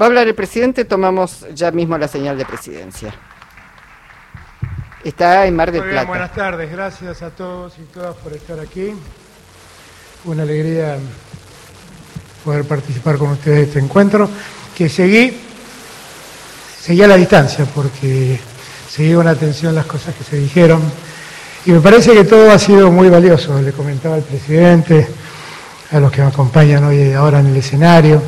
Va a hablar el presidente, tomamos ya mismo la señal de presidencia. Está en Mar del Muy bien, Plata. buenas tardes, gracias a todos y todas por estar aquí. Una alegría poder participar con ustedes de este encuentro, que seguí, seguí a la distancia porque seguí con atención las cosas que se dijeron y me parece que todo ha sido muy valioso, le comentaba al presidente, a los que me acompañan hoy ahora en el escenario,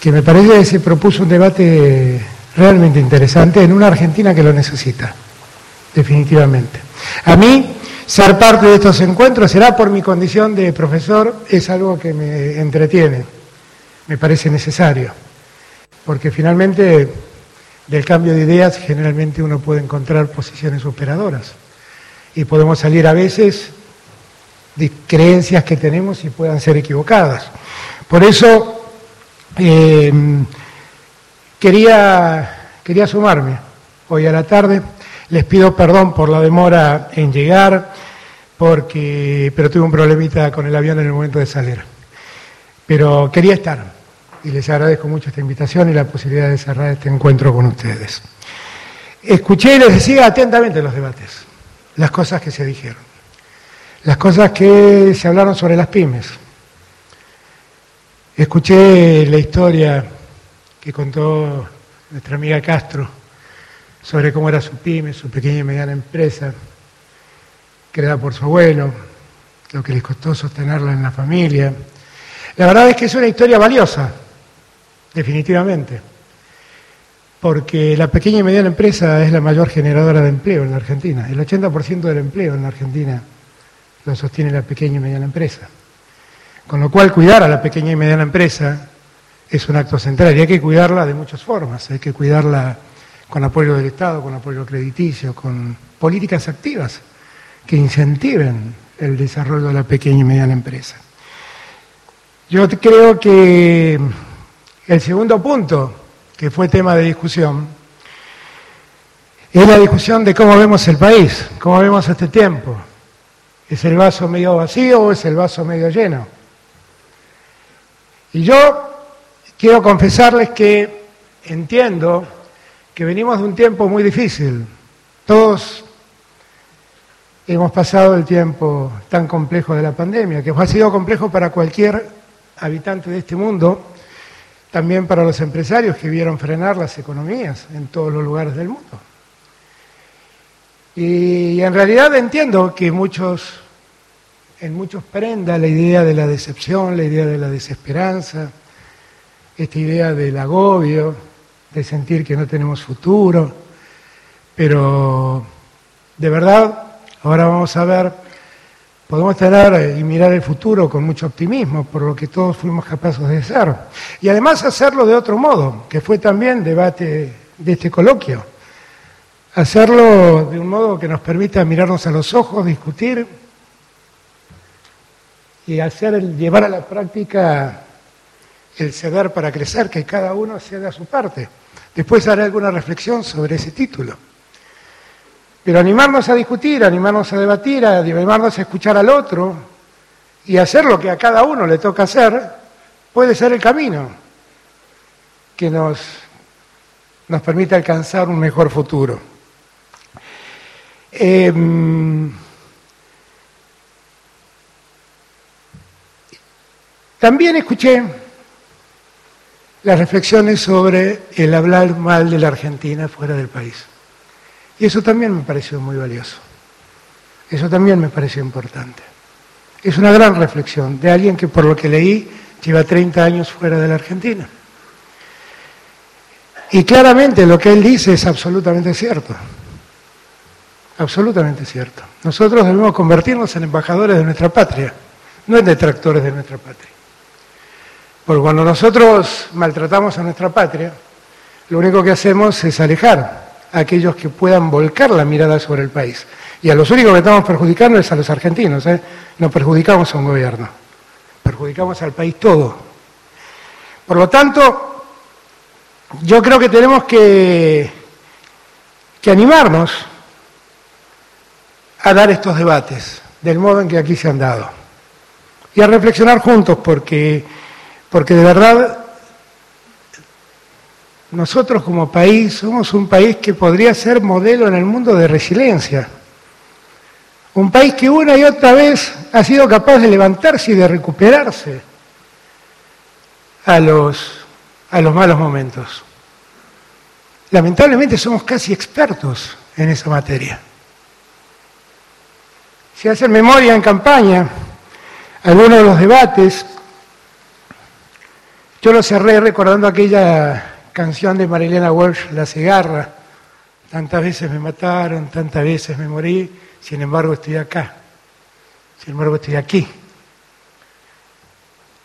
que me parece que se propuso un debate realmente interesante en una Argentina que lo necesita definitivamente. A mí, ser parte de estos encuentros, será por mi condición de profesor, es algo que me entretiene, me parece necesario, porque finalmente del cambio de ideas generalmente uno puede encontrar posiciones superadoras y podemos salir a veces de creencias que tenemos y puedan ser equivocadas. Por eso eh, quería, quería sumarme hoy a la tarde. Les pido perdón por la demora en llegar, porque, pero tuve un problemita con el avión en el momento de salir. Pero quería estar y les agradezco mucho esta invitación y la posibilidad de cerrar este encuentro con ustedes. Escuché y les decía atentamente los debates, las cosas que se dijeron, las cosas que se hablaron sobre las pymes. Escuché la historia que contó nuestra amiga Castro sobre cómo era su pyme, su pequeña y mediana empresa, creada por su abuelo, lo que les costó sostenerla en la familia. La verdad es que es una historia valiosa, definitivamente, porque la pequeña y mediana empresa es la mayor generadora de empleo en la Argentina. El 80% del empleo en la Argentina lo sostiene la pequeña y mediana empresa. Con lo cual, cuidar a la pequeña y mediana empresa es un acto central y hay que cuidarla de muchas formas. Hay que cuidarla con apoyo del Estado, con apoyo crediticio, con políticas activas que incentiven el desarrollo de la pequeña y mediana empresa. Yo creo que el segundo punto, que fue tema de discusión, es la discusión de cómo vemos el país, cómo vemos este tiempo. ¿Es el vaso medio vacío o es el vaso medio lleno? Y yo quiero confesarles que entiendo que venimos de un tiempo muy difícil. Todos hemos pasado el tiempo tan complejo de la pandemia, que ha sido complejo para cualquier habitante de este mundo, también para los empresarios que vieron frenar las economías en todos los lugares del mundo. Y en realidad entiendo que muchos, en muchos prenda la idea de la decepción, la idea de la desesperanza, esta idea del agobio, de sentir que no tenemos futuro, pero de verdad, ahora vamos a ver, podemos tener y mirar el futuro con mucho optimismo por lo que todos fuimos capaces de hacer. Y además hacerlo de otro modo, que fue también debate de este coloquio. Hacerlo de un modo que nos permita mirarnos a los ojos, discutir y hacer, llevar a la práctica el ceder para crecer, que cada uno ceda su parte. Después haré alguna reflexión sobre ese título. Pero animarnos a discutir, animarnos a debatir, animarnos a escuchar al otro y hacer lo que a cada uno le toca hacer, puede ser el camino que nos, nos permite alcanzar un mejor futuro. Eh, también escuché las reflexiones sobre el hablar mal de la Argentina fuera del país. Y eso también me pareció muy valioso. Eso también me pareció importante. Es una gran reflexión de alguien que por lo que leí lleva 30 años fuera de la Argentina. Y claramente lo que él dice es absolutamente cierto. Absolutamente cierto. Nosotros debemos convertirnos en embajadores de nuestra patria, no en detractores de nuestra patria. Porque cuando nosotros maltratamos a nuestra patria, lo único que hacemos es alejar a aquellos que puedan volcar la mirada sobre el país. Y a los únicos que estamos perjudicando es a los argentinos, ¿eh? no perjudicamos a un gobierno, perjudicamos al país todo. Por lo tanto, yo creo que tenemos que, que animarnos a dar estos debates del modo en que aquí se han dado y a reflexionar juntos porque porque de verdad nosotros como país somos un país que podría ser modelo en el mundo de resiliencia. Un país que una y otra vez ha sido capaz de levantarse y de recuperarse a los, a los malos momentos. Lamentablemente somos casi expertos en esa materia. Si hacen memoria en campaña, algunos de los debates, yo lo cerré recordando aquella canción de Marilena Walsh, La cigarra. Tantas veces me mataron, tantas veces me morí, sin embargo estoy acá, sin embargo estoy aquí.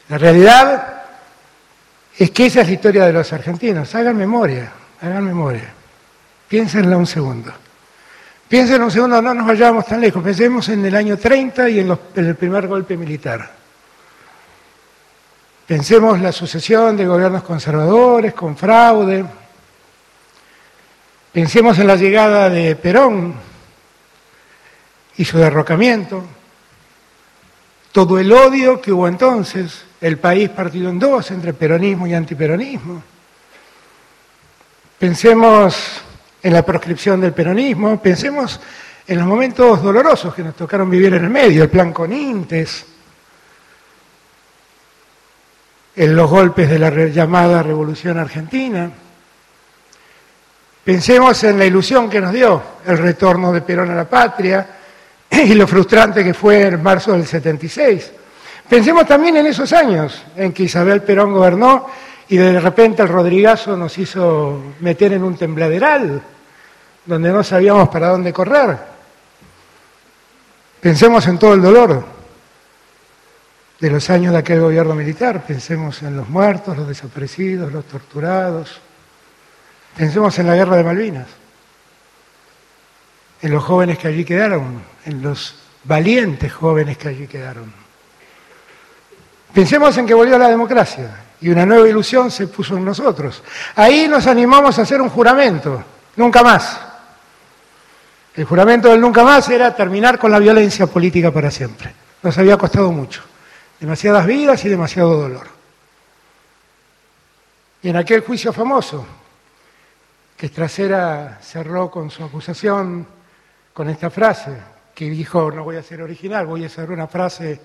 La realidad es que esa es la historia de los argentinos. Hagan memoria, hagan memoria. Piénsenla un segundo. Piensen un segundo, no nos vayamos tan lejos. Pensemos en el año 30 y en, en el primer golpe militar. Pensemos la sucesión de gobiernos conservadores con fraude. Pensemos en la llegada de Perón y su derrocamiento. Todo el odio que hubo entonces, el país partido en dos entre peronismo y antiperonismo. Pensemos en la proscripción del peronismo, pensemos en los momentos dolorosos que nos tocaron vivir en el medio, el plan Conintes, en los golpes de la llamada Revolución Argentina. Pensemos en la ilusión que nos dio el retorno de Perón a la patria y lo frustrante que fue en marzo del 76. Pensemos también en esos años en que Isabel Perón gobernó y de repente el Rodrigazo nos hizo meter en un tembladeral donde no sabíamos para dónde correr. Pensemos en todo el dolor de los años de aquel gobierno militar, pensemos en los muertos, los desaparecidos, los torturados, pensemos en la guerra de Malvinas, en los jóvenes que allí quedaron, en los valientes jóvenes que allí quedaron. Pensemos en que volvió la democracia y una nueva ilusión se puso en nosotros. Ahí nos animamos a hacer un juramento, nunca más. El juramento del nunca más era terminar con la violencia política para siempre. Nos había costado mucho demasiadas vidas y demasiado dolor. Y en aquel juicio famoso, que Trasera cerró con su acusación con esta frase, que dijo, no voy a ser original, voy a hacer una frase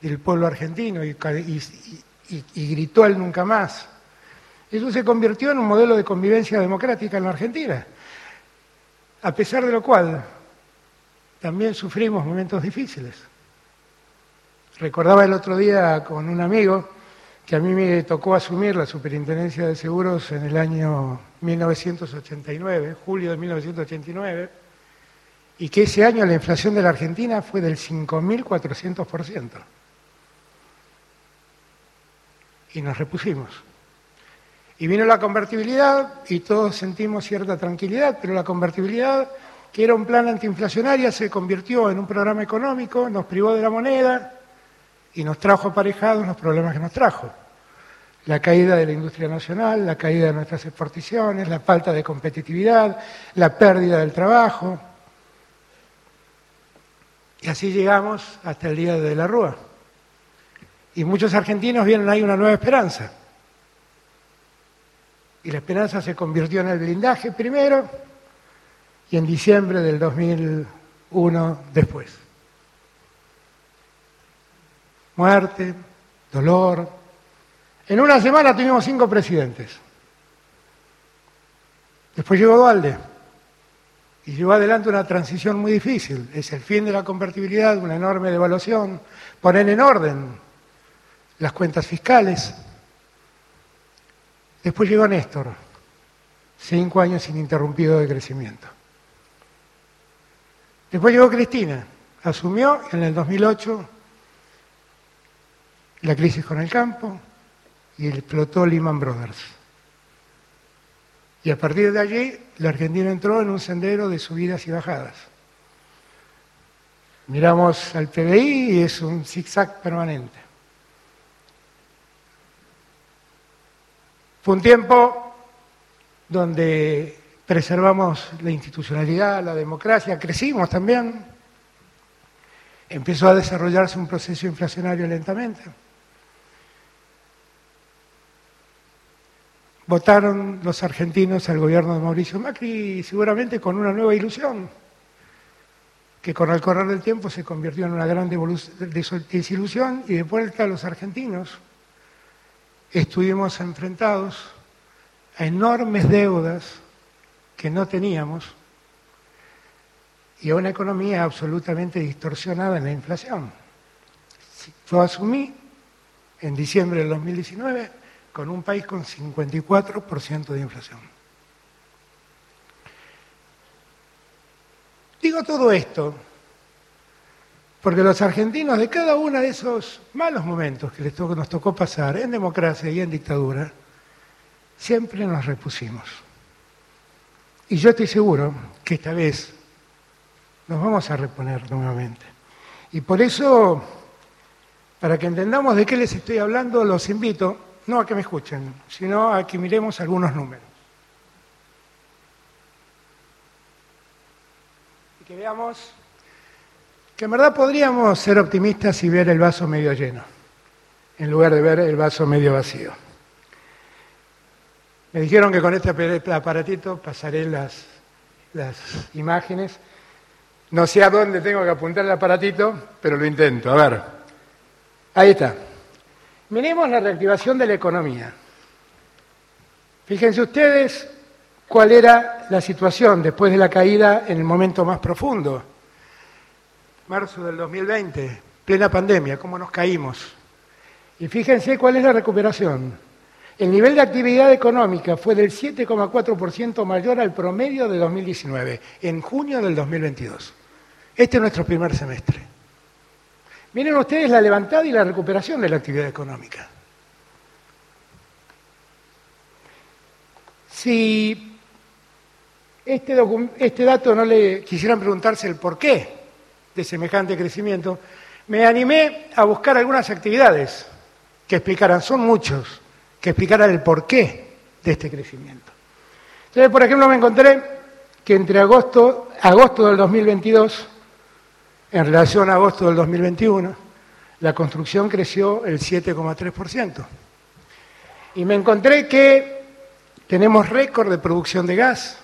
del pueblo argentino y, y gritó el nunca más. Eso se convirtió en un modelo de convivencia democrática en la Argentina, a pesar de lo cual también sufrimos momentos difíciles. Recordaba el otro día con un amigo que a mí me tocó asumir la superintendencia de seguros en el año 1989, julio de 1989, y que ese año la inflación de la Argentina fue del 5.400%. Y nos repusimos. Y vino la convertibilidad y todos sentimos cierta tranquilidad, pero la convertibilidad, que era un plan antiinflacionario, se convirtió en un programa económico, nos privó de la moneda, y nos trajo aparejados los problemas que nos trajo. La caída de la industria nacional, la caída de nuestras exportaciones, la falta de competitividad, la pérdida del trabajo. Y así llegamos hasta el día de la Rúa. Y muchos argentinos vieron ahí una nueva esperanza. Y la esperanza se convirtió en el blindaje primero y en diciembre del 2001 después muerte, dolor. En una semana tuvimos cinco presidentes. Después llegó Dualde y llevó adelante una transición muy difícil. Es el fin de la convertibilidad, una enorme devaluación, poner en orden las cuentas fiscales. Después llegó Néstor, cinco años ininterrumpidos de crecimiento. Después llegó Cristina, asumió en el 2008 la crisis con el campo y explotó Lehman Brothers. Y a partir de allí, la Argentina entró en un sendero de subidas y bajadas. Miramos al PBI y es un zigzag permanente. Fue un tiempo donde preservamos la institucionalidad, la democracia, crecimos también. Empezó a desarrollarse un proceso inflacionario lentamente. Votaron los argentinos al gobierno de Mauricio Macri seguramente con una nueva ilusión, que con el correr del tiempo se convirtió en una gran desilusión y de vuelta los argentinos estuvimos enfrentados a enormes deudas que no teníamos y a una economía absolutamente distorsionada en la inflación. Yo asumí en diciembre del 2019 con un país con 54% de inflación. Digo todo esto porque los argentinos de cada uno de esos malos momentos que les nos tocó pasar en democracia y en dictadura, siempre nos repusimos. Y yo estoy seguro que esta vez nos vamos a reponer nuevamente. Y por eso, para que entendamos de qué les estoy hablando, los invito no a que me escuchen, sino a que miremos algunos números. Y que veamos que en verdad podríamos ser optimistas y ver el vaso medio lleno, en lugar de ver el vaso medio vacío. Me dijeron que con este aparatito pasaré las, las imágenes. No sé a dónde tengo que apuntar el aparatito, pero lo intento. A ver, ahí está. Miremos la reactivación de la economía. Fíjense ustedes cuál era la situación después de la caída en el momento más profundo. Marzo del 2020, plena pandemia, cómo nos caímos. Y fíjense cuál es la recuperación. El nivel de actividad económica fue del 7,4% mayor al promedio de 2019, en junio del 2022. Este es nuestro primer semestre. Miren ustedes la levantada y la recuperación de la actividad económica. Si este, este dato no le quisieran preguntarse el por qué de semejante crecimiento, me animé a buscar algunas actividades que explicaran, son muchos, que explicara el porqué de este crecimiento. Entonces, por ejemplo, me encontré que entre agosto, agosto del 2022, en relación a agosto del 2021, la construcción creció el 7,3%. Y me encontré que tenemos récord de producción de gas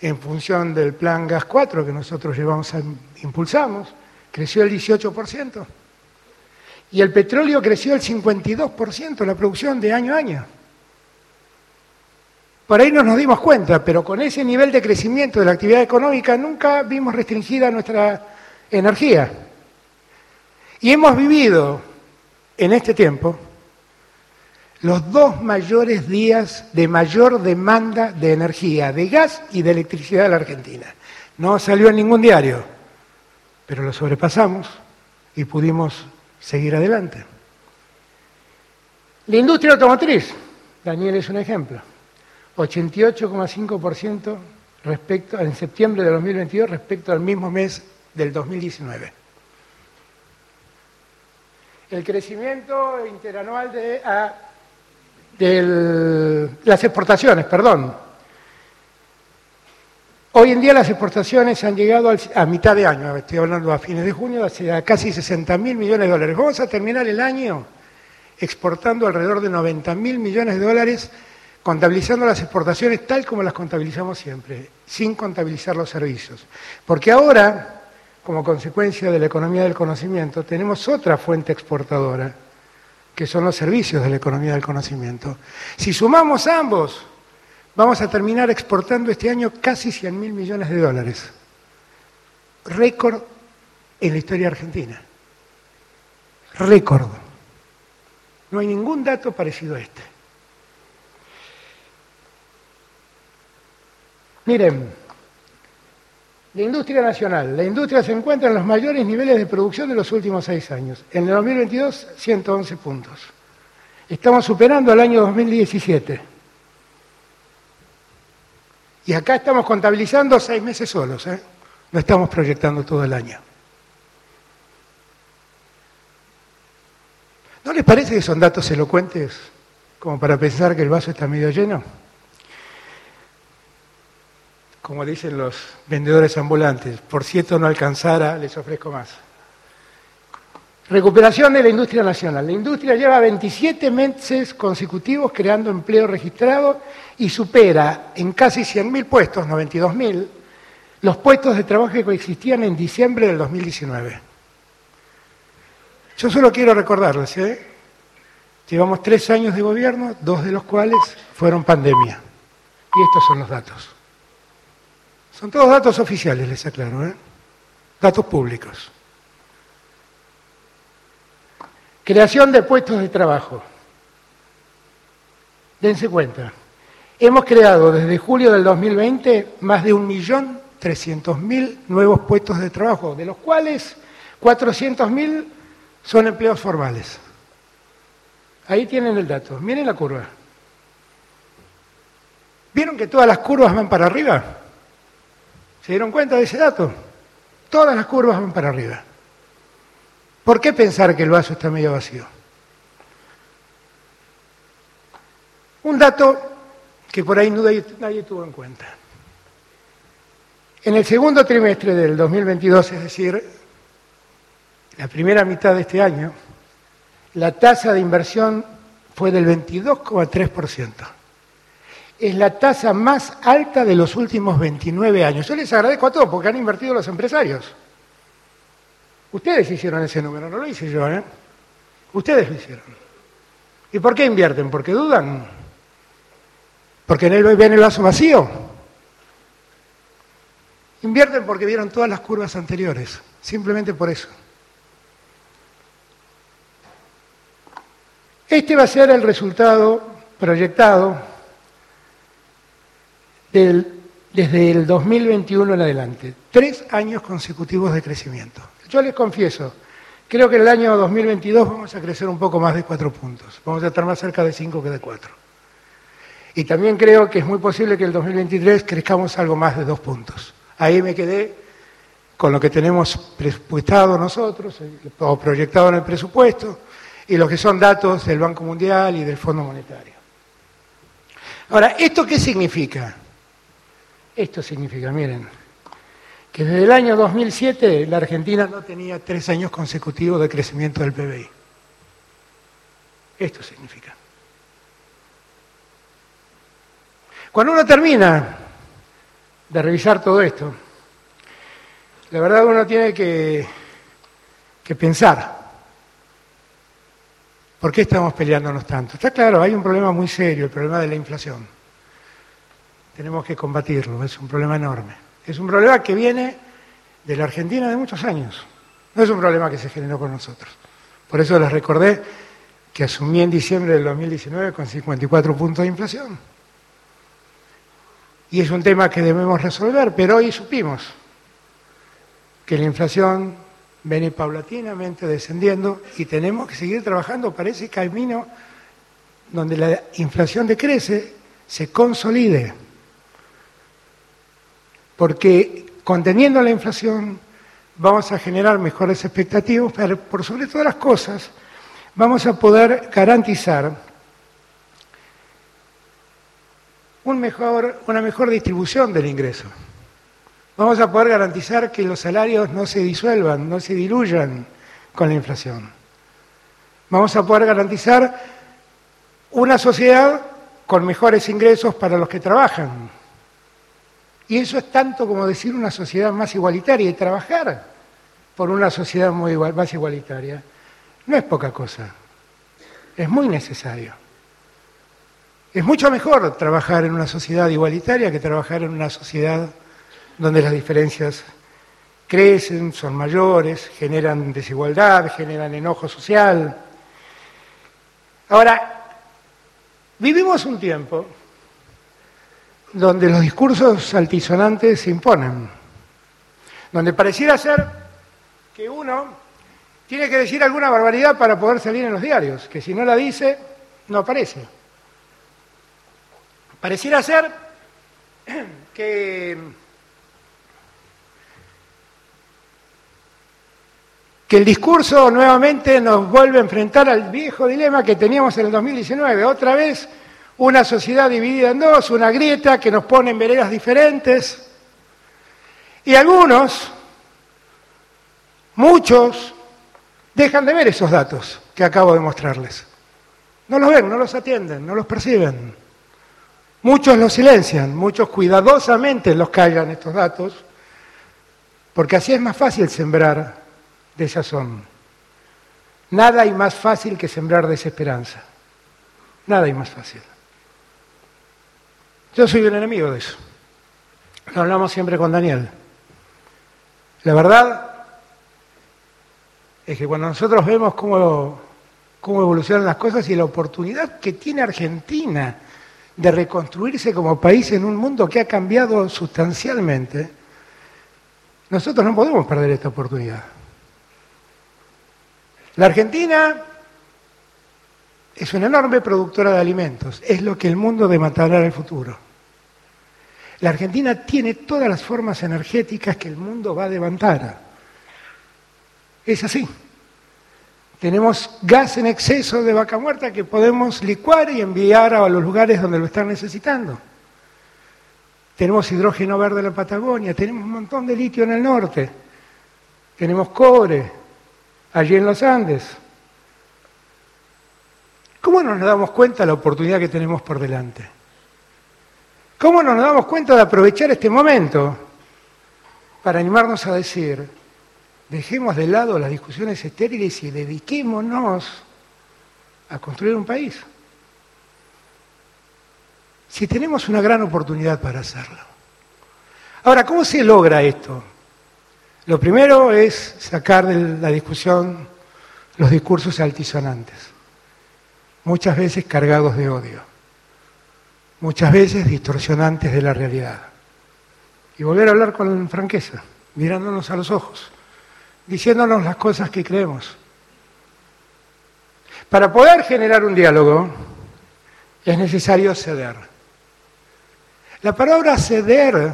en función del plan Gas 4 que nosotros llevamos impulsamos, creció el 18%. Y el petróleo creció el 52% la producción de año a año. Por ahí no nos dimos cuenta, pero con ese nivel de crecimiento de la actividad económica nunca vimos restringida nuestra energía. Y hemos vivido en este tiempo los dos mayores días de mayor demanda de energía, de gas y de electricidad de la Argentina. No salió en ningún diario, pero lo sobrepasamos y pudimos seguir adelante. La industria automotriz, Daniel es un ejemplo, 88,5% respecto en septiembre de 2022 respecto al mismo mes del 2019. El crecimiento interanual de, de las exportaciones, perdón, Hoy en día las exportaciones han llegado a mitad de año, estoy hablando a fines de junio, a casi 60 mil millones de dólares. Vamos a terminar el año exportando alrededor de 90 mil millones de dólares, contabilizando las exportaciones tal como las contabilizamos siempre, sin contabilizar los servicios. Porque ahora, como consecuencia de la economía del conocimiento, tenemos otra fuente exportadora, que son los servicios de la economía del conocimiento. Si sumamos ambos, vamos a terminar exportando este año casi 100 mil millones de dólares. Récord en la historia argentina. Récord. No hay ningún dato parecido a este. Miren, la industria nacional. La industria se encuentra en los mayores niveles de producción de los últimos seis años. En el 2022, 111 puntos. Estamos superando el año 2017. Y acá estamos contabilizando seis meses solos, ¿eh? no estamos proyectando todo el año. ¿No les parece que son datos elocuentes como para pensar que el vaso está medio lleno? Como dicen los vendedores ambulantes, por cierto no alcanzara, les ofrezco más. Recuperación de la industria nacional. La industria lleva 27 meses consecutivos creando empleo registrado y supera en casi 100.000 puestos, 92.000, los puestos de trabajo que existían en diciembre del 2019. Yo solo quiero recordarles, ¿eh? llevamos tres años de gobierno, dos de los cuales fueron pandemia. Y estos son los datos. Son todos datos oficiales, les aclaro, ¿eh? datos públicos. Creación de puestos de trabajo. Dense cuenta. Hemos creado desde julio del 2020 más de 1.300.000 nuevos puestos de trabajo, de los cuales 400.000 son empleos formales. Ahí tienen el dato. Miren la curva. ¿Vieron que todas las curvas van para arriba? ¿Se dieron cuenta de ese dato? Todas las curvas van para arriba. ¿Por qué pensar que el vaso está medio vacío? Un dato que por ahí nadie, tuvo en cuenta. En el segundo trimestre del 2022, es decir, la primera mitad de este año, la tasa de inversión fue del 22,3%. Es la tasa más alta de los últimos 29 años. Yo les agradezco a todos porque han invertido los empresarios. Ustedes hicieron ese número, no lo hice yo, ¿eh? Ustedes lo hicieron. ¿Y por qué invierten? ¿Porque dudan? ¿Porque en él ven el vaso vacío? Invierten porque vieron todas las curvas anteriores, simplemente por eso. Este va a ser el resultado proyectado desde el 2021 en adelante. Tres años consecutivos de crecimiento. Yo les confieso, creo que en el año 2022 vamos a crecer un poco más de cuatro puntos. Vamos a estar más cerca de cinco que de cuatro. Y también creo que es muy posible que en el 2023 crezcamos algo más de dos puntos. Ahí me quedé con lo que tenemos presupuestado nosotros, o proyectado en el presupuesto, y lo que son datos del Banco Mundial y del Fondo Monetario. Ahora, ¿esto qué significa? Esto significa, miren, que desde el año 2007 la Argentina no tenía tres años consecutivos de crecimiento del PBI. Esto significa. Cuando uno termina de revisar todo esto, la verdad uno tiene que, pensar, ¿por qué estamos peleándonos tanto? Está claro, hay un problema muy serio, el problema de la inflación. Tenemos que combatirlo, es un problema enorme. Es un problema que viene de la Argentina de muchos años. No es un problema que se generó con nosotros. Por eso les recordé que asumí en diciembre del 2019 con 54 puntos de inflación. Y es un tema que debemos resolver, pero hoy supimos que la inflación viene paulatinamente descendiendo y tenemos que seguir trabajando para ese camino donde la inflación decrece, se consolide porque conteniendo la inflación vamos a generar mejores expectativas, pero por sobre todas las cosas vamos a poder garantizar una mejor distribución del ingreso. Vamos a poder garantizar que los salarios no se disuelvan, no se diluyan con la inflación. Vamos a poder garantizar una sociedad con mejores ingresos para los que trabajan, y eso es tanto como decir una sociedad más igualitaria y trabajar por una sociedad más igualitaria. No es poca cosa, es muy necesario. Es mucho mejor trabajar en una sociedad igualitaria que trabajar en una sociedad donde las diferencias crecen, son mayores, generan desigualdad, generan enojo social. Ahora, vivimos un tiempo donde los discursos altisonantes se imponen, donde pareciera ser que uno tiene que decir alguna barbaridad para poder salir en los diarios, que si no la dice, no aparece. Pareciera ser que, que el discurso nuevamente nos vuelve a enfrentar al viejo dilema que teníamos en el 2019, otra vez una sociedad dividida en dos, una grieta que nos pone en veredas diferentes. Y algunos, muchos, dejan de ver esos datos que acabo de mostrarles. No los ven, no los atienden, no los perciben. Muchos los silencian, muchos cuidadosamente los callan estos datos, porque así es más fácil sembrar desazón. Nada hay más fácil que sembrar desesperanza. Nada hay más fácil. Yo soy un enemigo de eso. Lo hablamos siempre con Daniel. La verdad es que cuando nosotros vemos cómo, cómo evolucionan las cosas y la oportunidad que tiene Argentina de reconstruirse como país en un mundo que ha cambiado sustancialmente, nosotros no podemos perder esta oportunidad. La Argentina es una enorme productora de alimentos, es lo que el mundo demandará en el futuro. La Argentina tiene todas las formas energéticas que el mundo va a levantar. Es así. Tenemos gas en exceso de vaca muerta que podemos licuar y enviar a los lugares donde lo están necesitando. Tenemos hidrógeno verde en la Patagonia, tenemos un montón de litio en el norte, tenemos cobre allí en los Andes. ¿Cómo no nos damos cuenta de la oportunidad que tenemos por delante? ¿Cómo no nos damos cuenta de aprovechar este momento para animarnos a decir, dejemos de lado las discusiones estériles y dediquémonos a construir un país? Si tenemos una gran oportunidad para hacerlo. Ahora, ¿cómo se logra esto? Lo primero es sacar de la discusión los discursos altisonantes, muchas veces cargados de odio, muchas veces distorsionantes de la realidad. Y volver a hablar con franqueza, mirándonos a los ojos, diciéndonos las cosas que creemos. Para poder generar un diálogo es necesario ceder. La palabra ceder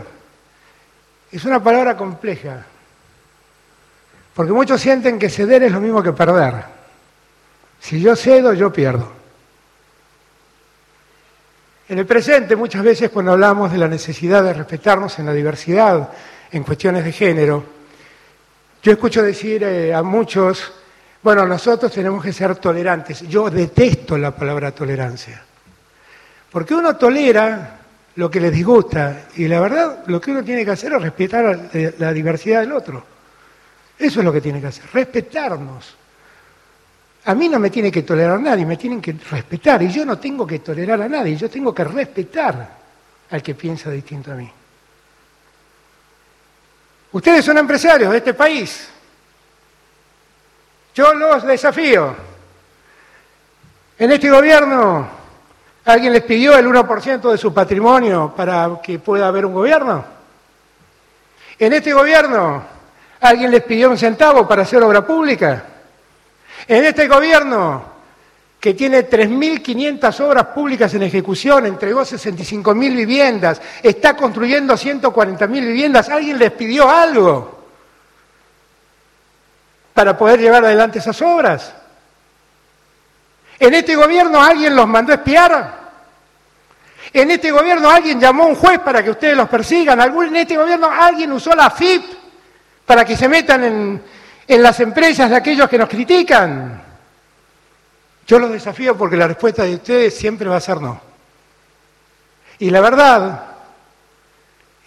es una palabra compleja, porque muchos sienten que ceder es lo mismo que perder. Si yo cedo, yo pierdo. En el presente, muchas veces cuando hablamos de la necesidad de respetarnos en la diversidad, en cuestiones de género, yo escucho decir eh, a muchos, bueno, nosotros tenemos que ser tolerantes. Yo detesto la palabra tolerancia, porque uno tolera lo que les disgusta. Y la verdad, lo que uno tiene que hacer es respetar la diversidad del otro. Eso es lo que tiene que hacer, respetarnos. A mí no me tiene que tolerar nadie, me tienen que respetar. Y yo no tengo que tolerar a nadie, yo tengo que respetar al que piensa distinto a mí. Ustedes son empresarios de este país. Yo los desafío. En este gobierno ¿Alguien les pidió el 1% de su patrimonio para que pueda haber un gobierno? En este gobierno, ¿alguien les pidió un centavo para hacer obra pública? En este gobierno, que tiene 3.500 obras públicas en ejecución, entregó 65.000 viviendas, está construyendo 140.000 viviendas, ¿alguien les pidió algo para poder llevar adelante esas obras? ¿En este gobierno alguien los mandó a espiar? En este gobierno alguien llamó a un juez para que ustedes los persigan. En este gobierno alguien usó la FIP para que se metan en, en las empresas de aquellos que nos critican. Yo los desafío porque la respuesta de ustedes siempre va a ser no. Y la verdad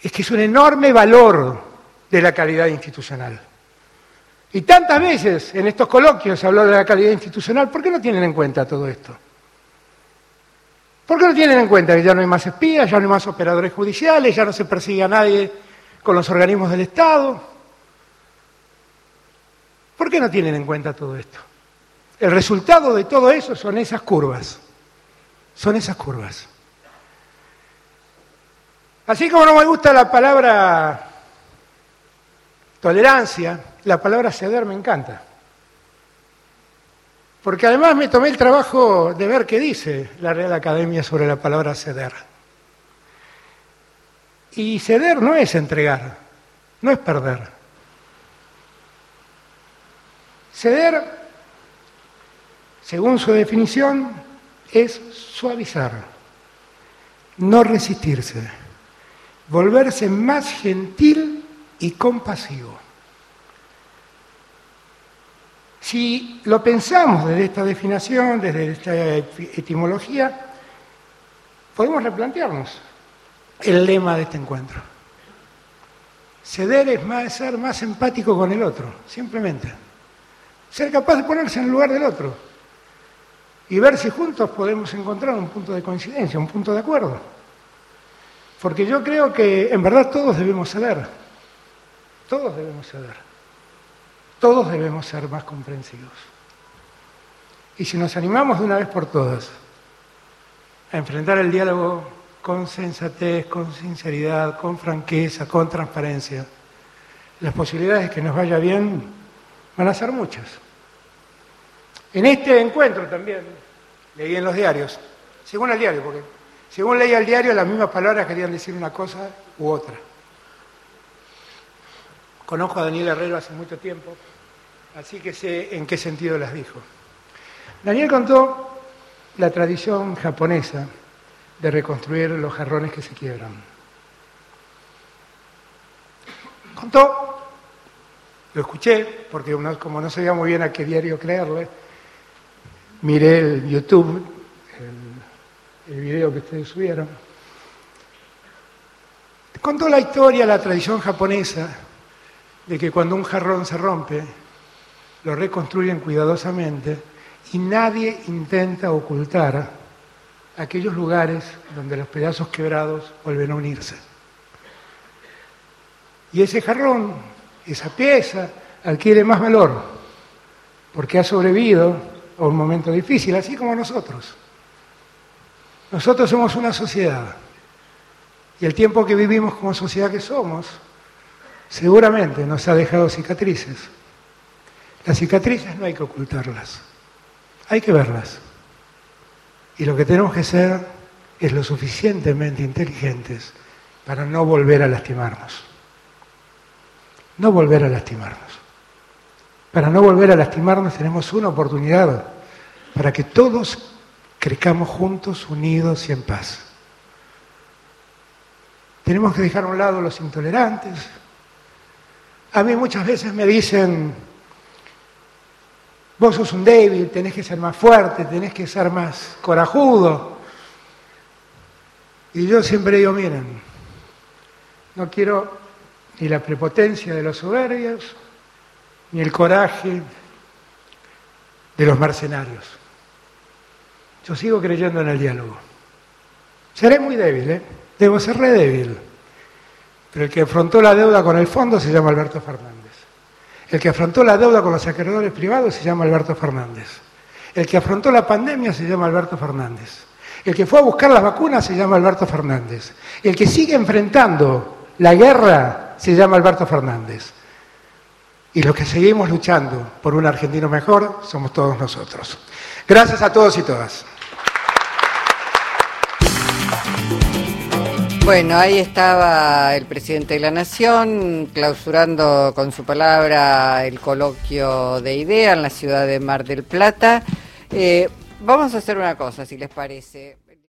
es que es un enorme valor de la calidad institucional. Y tantas veces en estos coloquios se habló de la calidad institucional, ¿por qué no tienen en cuenta todo esto? ¿Por qué no tienen en cuenta que ya no hay más espías, ya no hay más operadores judiciales, ya no se persigue a nadie con los organismos del Estado? ¿Por qué no tienen en cuenta todo esto? El resultado de todo eso son esas curvas. Son esas curvas. Así como no me gusta la palabra tolerancia, la palabra ceder me encanta. Porque además me tomé el trabajo de ver qué dice la Real Academia sobre la palabra ceder. Y ceder no es entregar, no es perder. Ceder, según su definición, es suavizar, no resistirse, volverse más gentil y compasivo. Si lo pensamos desde esta definición, desde esta etimología, podemos replantearnos el lema de este encuentro. Ceder es ser más empático con el otro, simplemente. Ser capaz de ponerse en el lugar del otro y ver si juntos podemos encontrar un punto de coincidencia, un punto de acuerdo. Porque yo creo que en verdad todos debemos ceder, todos debemos ceder, todos debemos ser más comprensivos. Y si nos animamos de una vez por todas a enfrentar el diálogo con sensatez, con sinceridad, con franqueza, con transparencia, las posibilidades de que nos vaya bien van a ser muchas. En este encuentro también, leí en los diarios, según el diario, porque según leía el diario, las mismas palabras querían decir una cosa u otra. Conozco a Daniel Herrero hace mucho tiempo, así que sé en qué sentido las dijo. Daniel contó la tradición japonesa de reconstruir los jarrones que se quiebran. Contó, lo escuché, porque como no sabía muy bien a qué diario creerle, miré el YouTube, el, el video que ustedes subieron. Contó la historia, la tradición japonesa, de que cuando un jarrón se rompe, lo reconstruyen cuidadosamente y nadie intenta ocultar aquellos lugares donde los pedazos quebrados vuelven a unirse. Y ese jarrón, esa pieza, adquiere más valor porque ha sobrevivido a un momento difícil, así como nosotros. Nosotros somos una sociedad y el tiempo que vivimos como sociedad que somos seguramente nos ha dejado cicatrices. Las cicatrices no hay que ocultarlas, hay que verlas. Y lo que tenemos que ser es lo suficientemente inteligentes para no volver a lastimarnos. No volver a lastimarnos. Para no volver a lastimarnos tenemos una oportunidad para que todos crezcamos juntos, unidos y en paz. Tenemos que dejar a un lado los intolerantes. A mí muchas veces me dicen, Vos sos un débil, tenés que ser más fuerte, tenés que ser más corajudo. Y yo siempre digo, miren, no quiero ni la prepotencia de los soberbios, ni el coraje de los mercenarios. Yo sigo creyendo en el diálogo. Seré muy débil, ¿eh? Debo ser re débil. Pero el que afrontó la deuda con el fondo se llama Alberto Fernández. El que afrontó la deuda con los acreedores privados se llama Alberto Fernández. El que afrontó la pandemia se llama Alberto Fernández. El que fue a buscar las vacunas se llama Alberto Fernández. El que sigue enfrentando la guerra se llama Alberto Fernández. Y los que seguimos luchando por un argentino mejor somos todos nosotros. Gracias a todos y todas. Bueno, ahí estaba el presidente de la Nación clausurando con su palabra el coloquio de idea en la ciudad de Mar del Plata. Eh, vamos a hacer una cosa, si les parece.